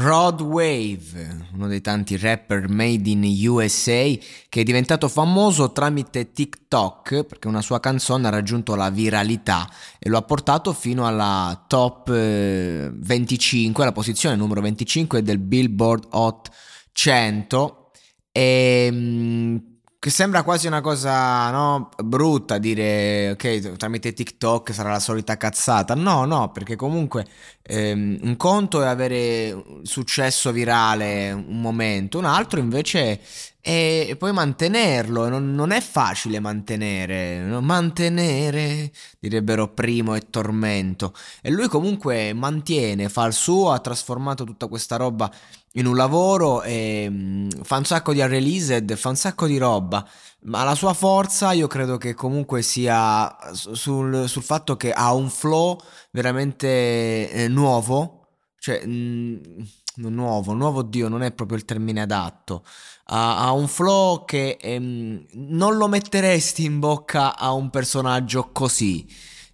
Rod Wave, uno dei tanti rapper made in USA che è diventato famoso tramite TikTok perché una sua canzone ha raggiunto la viralità e lo ha portato fino alla top eh, 25, la posizione numero 25 del Billboard Hot 100 e mm, che sembra quasi una cosa no, brutta dire ok tramite TikTok sarà la solita cazzata. No no perché comunque ehm, un conto è avere successo virale un momento un altro invece è poi mantenerlo. Non, non è facile mantenere mantenere direbbero Primo e Tormento. E lui comunque mantiene fa il suo ha trasformato tutta questa roba in un lavoro e mm, fa un sacco di unreleased, fa un sacco di roba, ma la sua forza io credo che comunque sia sul, sul fatto che ha un flow veramente eh, nuovo, cioè mh, nuovo, nuovo Dio non è proprio il termine adatto, ha, ha un flow che ehm, non lo metteresti in bocca a un personaggio così,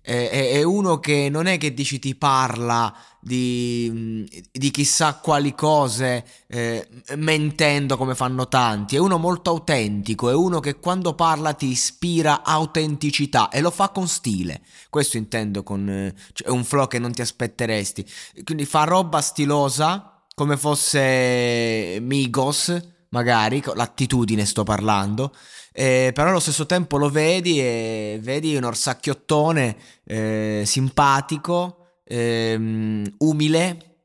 è, è uno che non è che dici ti parla di, di chissà quali cose eh, mentendo come fanno tanti, è uno molto autentico, è uno che quando parla ti ispira autenticità e lo fa con stile, questo intendo con eh, cioè un flow che non ti aspetteresti, quindi fa roba stilosa come fosse Migos, magari, l'attitudine sto parlando, eh, però allo stesso tempo lo vedi e vedi un orsacchiottone eh, simpatico, ehm, umile,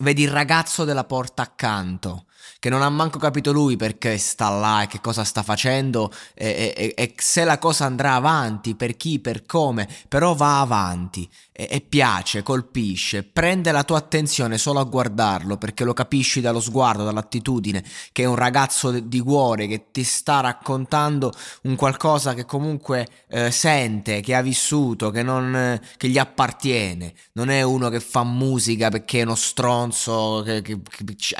vedi il ragazzo della porta accanto che non ha manco capito lui perché sta là e che cosa sta facendo e, e, e se la cosa andrà avanti, per chi, per come, però va avanti e, e, piace, colpisce, prende la tua attenzione solo a guardarlo perché lo capisci dallo sguardo, dall'attitudine, che è un ragazzo di cuore che ti sta raccontando un qualcosa che comunque eh, sente, che ha vissuto, che, non, che gli appartiene, non è uno che fa musica perché è uno stronzo che, che, che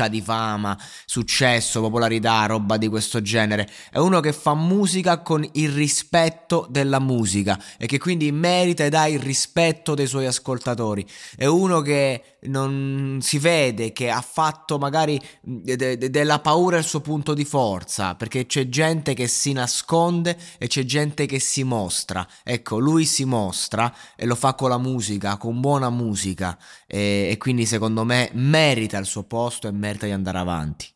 a caccia di fama, successo, popolarità, roba di questo genere. È uno che fa musica con il rispetto della musica e che quindi merita ed ha il rispetto dei suoi ascoltatori. È uno che non si vede, che ha fatto magari de- de- della paura il suo punto di forza, perché c'è gente che si nasconde e c'è gente che si mostra. Ecco, lui si mostra e lo fa con la musica, con buona musica e, e quindi secondo me merita il suo posto e merita di andare avanti.